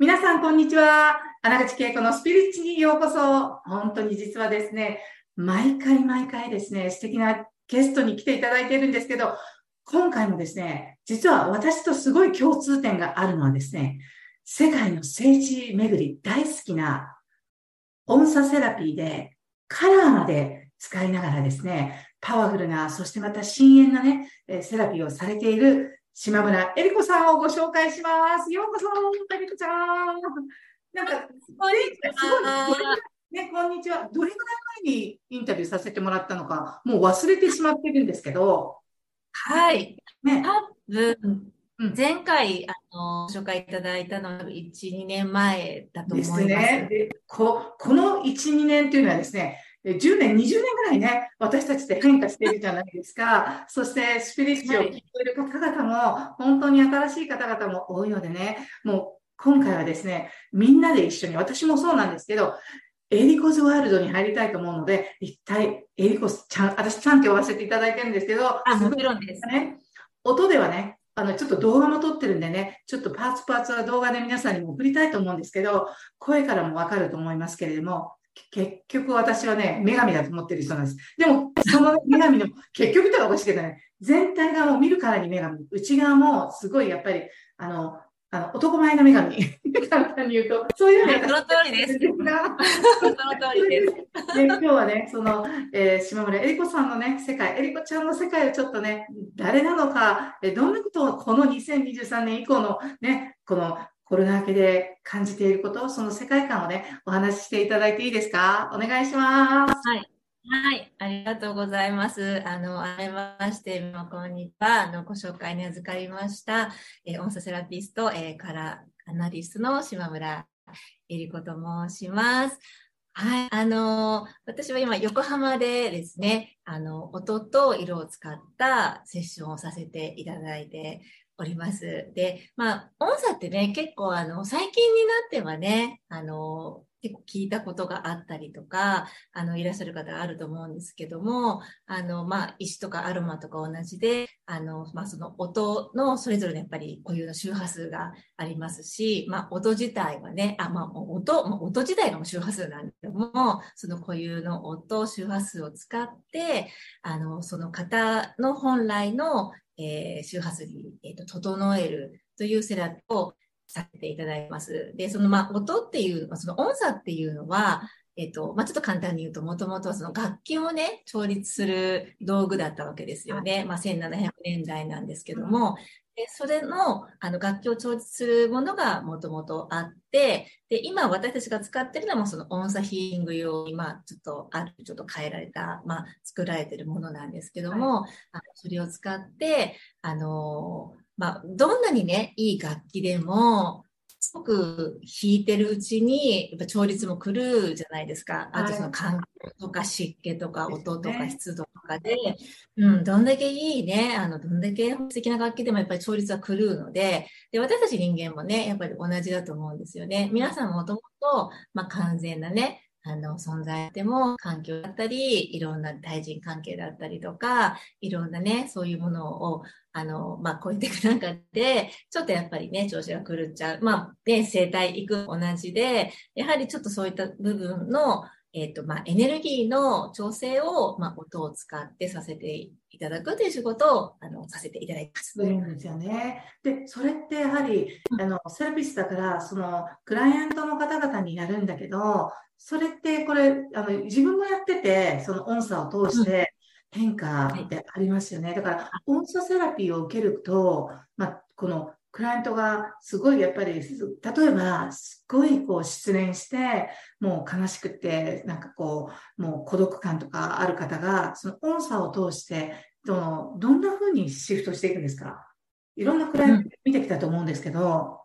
皆さん、こんにちは。穴口恵子のスピリッチにようこそ。本当に実はですね、毎回毎回ですね、素敵なゲストに来ていただいているんですけど、今回もですね、実は私とすごい共通点があるのはですね、世界の聖地巡り大好きな音差セラピーでカラーまで使いながらですね、パワフルな、そしてまた深淵なね、セラピーをされている島村えり子さんをご紹介します。ようこそ、えりこちゃん。なんか、こんにちは。ね、こんにちは。どれぐらい前にインタビューさせてもらったのか、もう忘れてしまってるんですけど。はい。ね。多分、前回、あの、紹介いただいたのは1、2年前だと思います。ですね。でここの1、2年っていうのはですね、10年、20年ぐらいね、私たちって変化しているじゃないですか。そして、スピリッチを聞いている方々も、本当に新しい方々も多いのでね、もう今回はですね、みんなで一緒に、私もそうなんですけど、エリコズワールドに入りたいと思うので、一体、エリコスちゃん、私ちゃんって呼ばせていただいてるんですけど、あ、もちろんです。ね、音ではね、あの、ちょっと動画も撮ってるんでね、ちょっとパーツパーツは動画で皆さんにも送りたいと思うんですけど、声からもわかると思いますけれども、結局私はね、女神だと思ってる人なんです。でも、その女神の、結局とはおかしいけどね、全体がもう見るからに女神、内側もすごいやっぱり、あの、あの、男前の女神。簡単に言うと、そういうふうに。その通りです。その通りです。で今日はね、その、えー、島村えり子さんのね、世界、えり子ちゃんの世界をちょっとね、誰なのか、えどんなことをこの2023年以降のね、このコロナ明けで感じていること、その世界観をね、お話ししていただいていいですか？お願いします。はい。はい、ありがとうございます。あの、あめまして、こんにちは。あの、ご紹介に預かりました、えー、音声セラピスト、えー、カラーアナリストの島村えり子と申します。はい。あの、私は今、横浜でですね、あの、音と色を使ったセッションをさせていただいております。で、まあ、音差ってね、結構あの、最近になってはね、あの、結構聞いたことがあったりとか、あの、いらっしゃる方あると思うんですけども、あの、まあ、石とかアロマとか同じで、あの、まあ、その音のそれぞれのやっぱり固有の周波数がありますし、まあ、音自体はね、あ、まあ、音、まあ、音自体が周波数なんだけども、その固有の音、周波数を使って、あの、その方の本来の、えー、周波数に、えーと、整えるというセラピーをさせていただいます。で、そのまあ音っていう、その音差っていうのは、えっ、ー、と、まあ、ちょっと簡単に言うと、もともとはその楽器をね、調律する道具だったわけですよね。まあ、1700年代なんですけども、でそれのあの楽器を調律するものがもともとあって、で、今私たちが使ってるのもその音差ヒーリング用に、まあ、ちょっとある、ちょっと変えられた、まあ、作られてるものなんですけども、はい、あのそれを使って、あの、まあ、どんなにね、いい楽器でも、すごく弾いてるうちに、やっぱ調律も来るじゃないですか。あとその環境とか湿気とか音とか湿度とかで、うん、どんだけいいね、あの、どんだけ素敵な楽器でもやっぱり調律は狂うので、で、私たち人間もね、やっぱり同じだと思うんですよね。皆さんもともと、まあ、完全なね、あの、存在でも環境だったり、いろんな対人関係だったりとか、いろんなね、そういうものを、あの、まあ、超えていく中で、ちょっとやっぱりね、調子が狂っちゃう。まあ、で、生態行く同じで、やはりちょっとそういった部分の、えっ、ー、と、まあ、エネルギーの調整を、まあ、音を使ってさせていただくという仕事を、あの、させていただいます。そうですよね。で、それってやはり、あの、セラピスだから、その、クライアントの方々にやるんだけど、それってこれ、あの、自分もやってて、その音差を通して変化ってありますよね。だから、音差セラピーを受けると、まあ、このクライアントがすごいやっぱり、例えば、すっごいこう失恋して、もう悲しくて、なんかこう、もう孤独感とかある方が、その音差を通して、どのどんな風にシフトしていくんですか？いろんなクライアント見てきたと思うんですけど。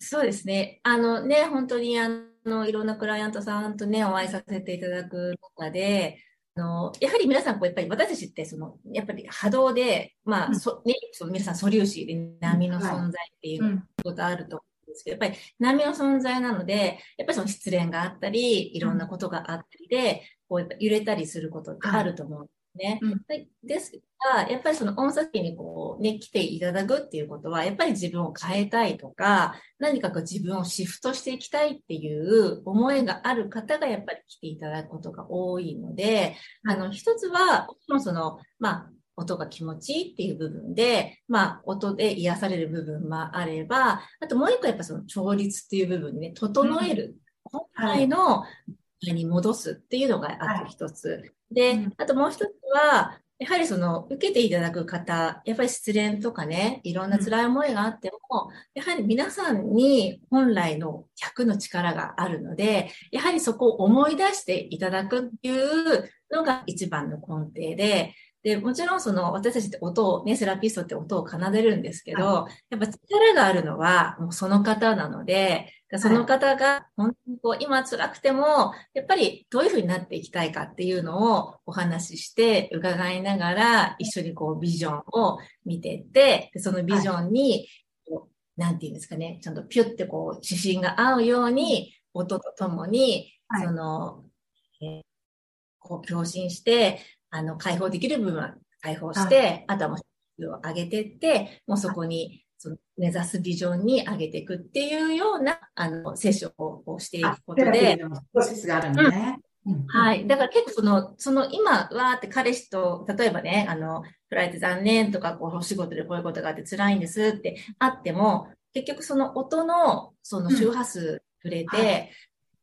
そうですね。あのね、本当にあの、のいろんなクライアントさんとね、お会いさせていただく中で、あのやはり皆さん、こうやっぱり私たちって、その、やっぱり波動で、まあ、そね、その皆さん素粒子で波の存在っていうことあると思うんですけど、やっぱり波の存在なので、やっぱりその失恋があったり、いろんなことがあったりで、こう揺れたりすることってあると思うんですね。うん、ですが、やっぱりその音声にこうね、来ていただくっていうことは、やっぱり自分を変えたいとか、何かこう自分をシフトしていきたいっていう思いがある方がやっぱり来ていただくことが多いので、あの、一つは、もその、まあ、音が気持ちいいっていう部分で、まあ、音で癒される部分もあれば、あともう一個やっぱその調律っていう部分でね、整える。本来のに戻すっていうのがあと一つ。で、あともう一つは、やはりその、受けていただく方、やっぱり失恋とかね、いろんな辛い思いがあっても、やはり皆さんに本来の100の力があるので、やはりそこを思い出していただくっていうのが一番の根底で、で、もちろんその私たちって音を、ね、セラピストって音を奏でるんですけど、はい、やっぱ力があるのはもうその方なので、その方が本当にこう今辛くても、やっぱりどういうふうになっていきたいかっていうのをお話しして伺いながら一緒にこうビジョンを見ていって、そのビジョンに、はい、なんていうんですかね、ちゃんとピュってこう指針が合うように音とともに、その、えー、こう共振して、あの、解放できる部分は解放して、はい、あとはもう、を上げていって、もうそこに、その目指すビジョンに上げていくっていうような、あの、セッションをしていくことで。プロセスがあるんだね。うん、はい。だから結構その、その今はって彼氏と、例えばね、あの、振られて残念とか、こう、お仕事でこういうことがあって辛いんですってあっても、結局その音の、その周波数触れて、うんはい、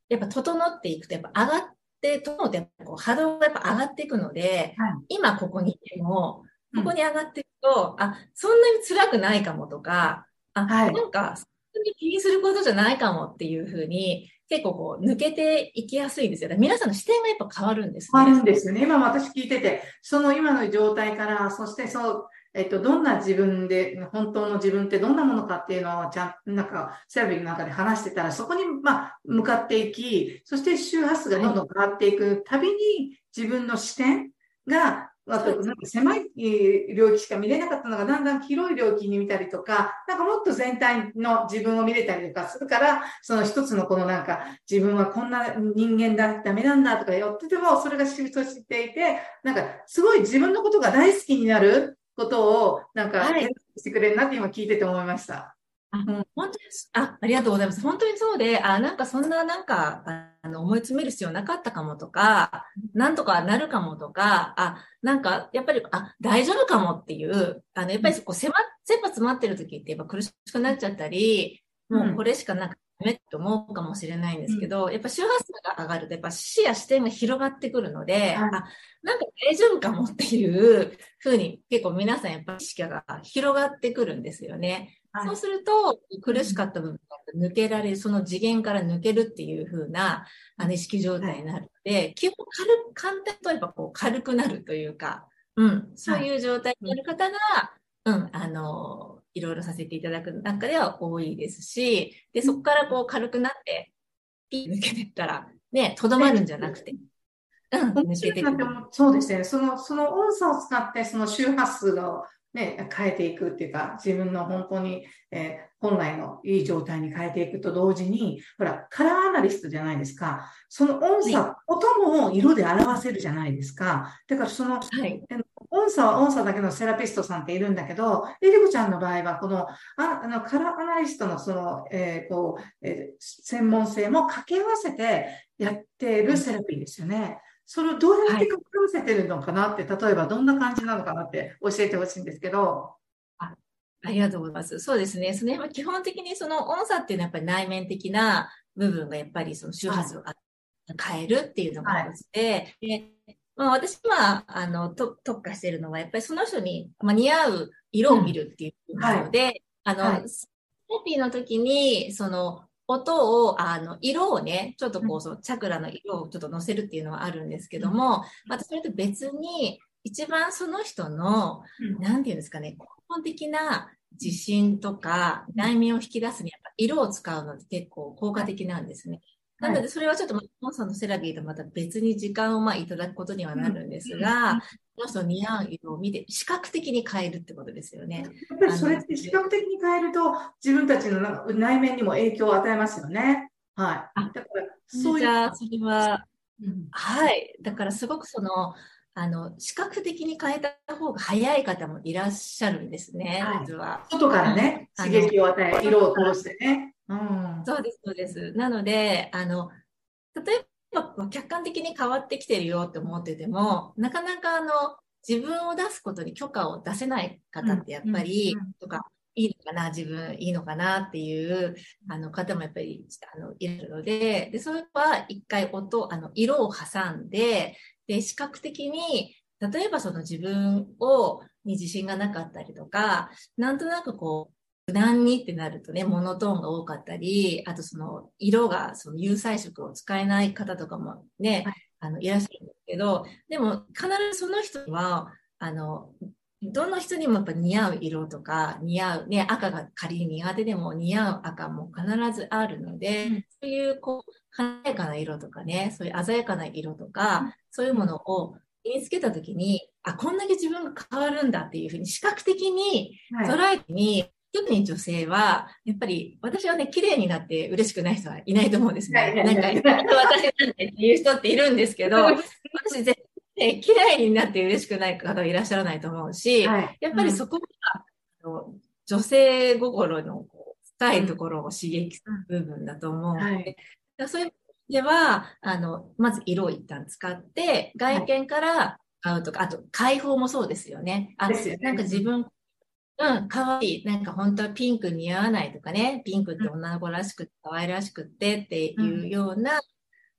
やっぱ整っていくと、やっぱ上がっで、とのでこう波動がやっぱ上がっていくので、はい、今ここにいても、ここに上がっていくと、うん、あ、そんなに辛くないかもとか、あ、はい、なんか、そんなに気にすることじゃないかもっていうふうに、結構こう抜けていきやすいんですよ。皆さんの視点がやっぱ変わるんですね。変わるんですよね。今私聞いてて、その今の状態から、そしてそのえっと、どんな自分で、本当の自分ってどんなものかっていうのをちゃん、なんか、セラピーの中で話してたら、そこに、まあ、向かっていき、そして周波数がどんどん変わっていくたびに、自分の視点が、あと、なんか狭い領域しか見れなかったのが、だんだん広い領域に見たりとか、なんかもっと全体の自分を見れたりとかするから、その一つのこのなんか、自分はこんな人間だ、ダメなんだとか言ってても、それがシフトしていて、なんか、すごい自分のことが大好きになることを、なんか、はい、してくれるなって今聞いてて思いました。あ、うん、本当ですあ。ありがとうございます。本当にそうで、あ、なんかそんななんか、あの、思い詰める必要なかったかもとか、なんとかなるかもとか、あ、なんか、やっぱり、あ、大丈夫かもっていう、あの、やっぱりこう、狭、切羽詰まってる時ってやっぱ苦しくなっちゃったり、もうこれしかなんかダメって思うかもしれないんですけど、うん、やっぱ周波数が上がると、やっぱ視野視点が広がってくるので、はい、あ、なんか大丈夫かもっていうふうに結構皆さんやっぱ意識が広がってくるんですよね。はい、そうすると、苦しかった部分が抜けられる、その次元から抜けるっていう風な、あの、意識状態になるので、はい、基本軽く、簡単とやっぱこう軽くなるというか、うん、そういう状態になる方が、うん、あの、いろいろさせていただく中では多いですし、で、そこからこう軽くなって、ピー抜けてったら、ね、とどまるんじゃなくて、うん、抜けてそうですね。その、その音差を使って、その周波数をね、変えていくっていうか、自分の本当に、えー、本来のいい状態に変えていくと同時に、ほら、カラーアナリストじゃないですか。その音差、はい、音も色で表せるじゃないですか。だからその、はい、音差は音差だけのセラピストさんっているんだけど、エリコちゃんの場合は、この、ああの、カラーアナリストのその、えー、こう、えー、専門性も掛け合わせてやっているセラピーですよね。それをどうやって掛け合わせてるのかなって、はい、例えばどんな感じなのかなって教えてほしいんですけど。あありがとうございます。そうですね。その基本的にその音差っていうのはやっぱり内面的な部分がやっぱりその周波数を変えるっていうのがあって、はい、でまあ、私は、あの、と特化しているのは、やっぱりその人に、まあ、似合う色を見るっていうので、うんはい、あの、はい、ピーの時に、その、音を、あの、色をね、ちょっとこう、そのチャクラの色をちょっと乗せるっていうのはあるんですけども、またそれと別に、一番その人の、なんていうんですかね、根本的な自信とか内面を引き出すに、やっぱ色を使うのって結構効果的なんですね。なので、それはちょっと、モンさんのセラビーとまた別に時間をまあいただくことにはなるんですが、この人の似合う色を見て、視覚的に変えるってことですよね。やっぱりそれって視覚的に変えると、自分たちの内面にも影響を与えますよね。はい。だから、そういう。じゃあ、それは、うん、はい。だから、すごくその、あの、視覚的に変えた方が早い方もいらっしゃるんですね、はい、実は。外からね、刺激を与え、色を通してね。うん、そうです、そうです。なので、あの、例えば客観的に変わってきてるよって思ってても、なかなかあの、自分を出すことに許可を出せない方ってやっぱり、うんうんうん、とか、いいのかな、自分いいのかなっていうあの方もやっぱりあのいるので、で、それは一回音、あの、色を挟んで、で、視覚的に、例えばその自分を、に自信がなかったりとか、なんとなくこう、無難にってなるとね、モノトーンが多かったり、あとその色がその有彩色を使えない方とかもね、はい、あのいらっしゃるんですけど、でも必ずその人は、あの、どの人にもやっぱ似合う色とか、似合う、ね、赤が仮に苦手でも似合う赤も必ずあるので、うん、そういうこう、華やかな色とかね、そういう鮮やかな色とか、うん、そういうものを身につけたときに、あ、こんだけ自分が変わるんだっていうふうに視覚的に捉えてに、はい特に女性は、やっぱり私はね、綺麗になって嬉しくない人はいないと思うんですね。なんか、私なんてっていう人っているんですけど、私絶ね、綺麗になって嬉しくない方はいらっしゃらないと思うし、はい、やっぱりそこが、うん、女性心のこう深いところを刺激する部分だと思うので、はい、そういう意味では、あの、まず色を一旦使って、外見から買うとか、はい、あと解放もそうですよね。あ、ね、なんか自分、うん、可愛い。なんか本当はピンク似合わないとかね、ピンクって女の子らしくて可愛らしくってっていうような、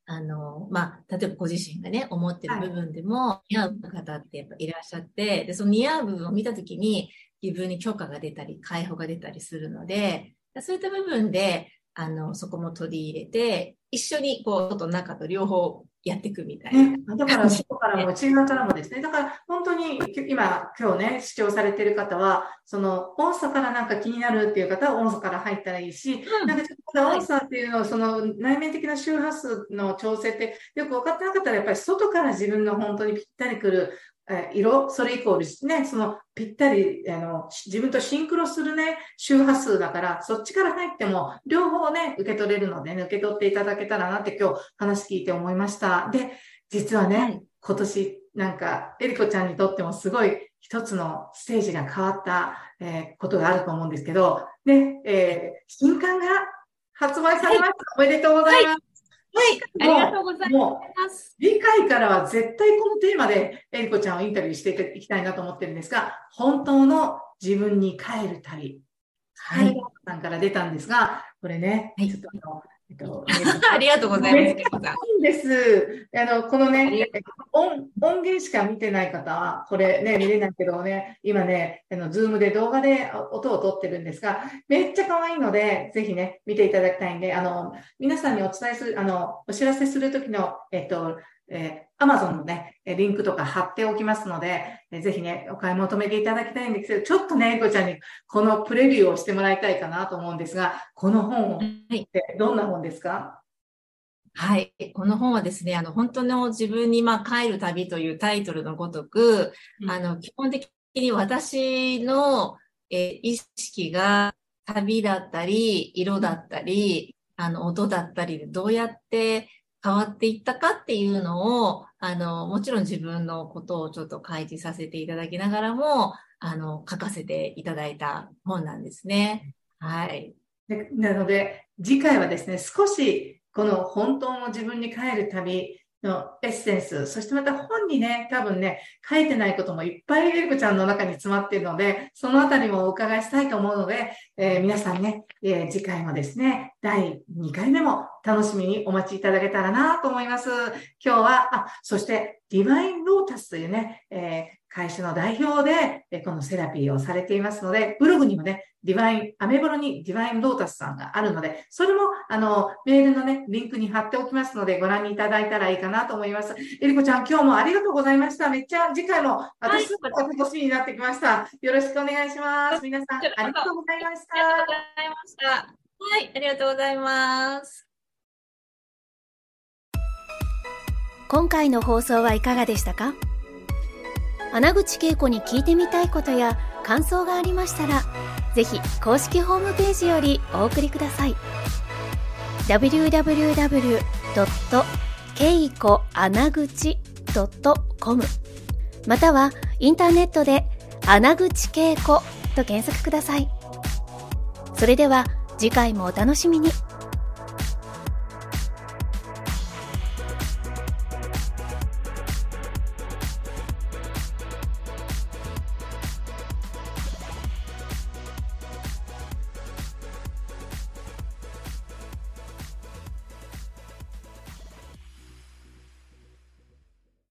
あの、まあ、例えばご自身がね、思ってる部分でも、似合う方ってやっぱいらっしゃって、で、その似合う部分を見たときに、自分に許可が出たり、解放が出たりするので、そういった部分で、あの、そこも取り入れて、一緒に、こう、外と中と両方やっていくみたいな。ね、だから、外からも内側からもですね。だから、本当に、今、今日ね、視聴されてる方は、その、音素からなんか気になるっていう方は音素から入ったらいいし、うん、なんかちょっと音素っていうのは、その、内面的な周波数の調整ってよく分かってなかったら、やっぱり外から自分の本当にぴったりくるえ色、それイコールね、そのぴったり、あの、自分とシンクロするね、周波数だから、そっちから入っても、両方ね、受け取れるので、ね、受け取っていただけたらなって今日話聞いて思いました。で、実はね、はい、今年、なんか、エリコちゃんにとってもすごい一つのステージが変わった、えー、ことがあると思うんですけど、ね、えー、新刊が発売されました。はい、おめでとうございます。はいはい、ありがとうございます。次回からは絶対このテーマでエリコちゃんをインタビューしていきたいなと思ってるんですが、本当の自分に帰る旅。はい。さんから出たんですが、これね、はい、ちょっとあの、えっと、ありがとうございます。です。あの、このね、音、音源しか見てない方は、これね、見れないけどね、今ね、あの、ズームで動画で音を撮ってるんですが、めっちゃ可愛いので、ぜひね、見ていただきたいんで、あの、皆さんにお伝えする、あの、お知らせするときの、えっと、えー、Amazon のね、リンクとか貼っておきますので、えー、ぜひね、お買い求めていただきたいんですけど、ちょっとね、エコちゃんにこのプレビューをしてもらいたいかなと思うんですが、この本ってどんな本ですか、はい。この本はですね、あの、本当の自分に、まあ、帰る旅というタイトルのごとく、うん、あの、基本的に私の、えー、意識が旅だったり、色だったり、あの、音だったりでどうやって変わっていったかっていうのを、あの、もちろん自分のことをちょっと開示させていただきながらも、あの、書かせていただいた本なんですね。はい。なので、次回はですね、少しこの本当の自分に帰る旅のエッセンス、そしてまた本にね、多分ね、書いてないこともいっぱいエリコちゃんの中に詰まっているので、そのあたりもお伺いしたいと思うので、えー、皆さんね、えー、次回もですね、第2回目も楽しみにお待ちいただけたらなと思います。今日は、あ、そしてディバインロータスというね、えー会社の代表で、このセラピーをされていますので、ブログにもね、ディバイン、アメブロにディバインロータスさんがあるので、それも、あの、メールのね、リンクに貼っておきますので、ご覧いただいたらいいかなと思います。えりこちゃん、今日もありがとうございました。めっちゃ次回も、私、はい、楽しみになってきました。よろしくお願いします。皆さん、ありがとうございました。ありがとうございました。はい、ありがとうございます。今回の放送はいかがでしたか？穴口恵子に聞いてみたいことや感想がありましたら、ぜひ公式ホームページよりお送りください。www. ケイコ穴口 .com またはインターネットで穴口恵子と検索ください。それでは次回もお楽しみに。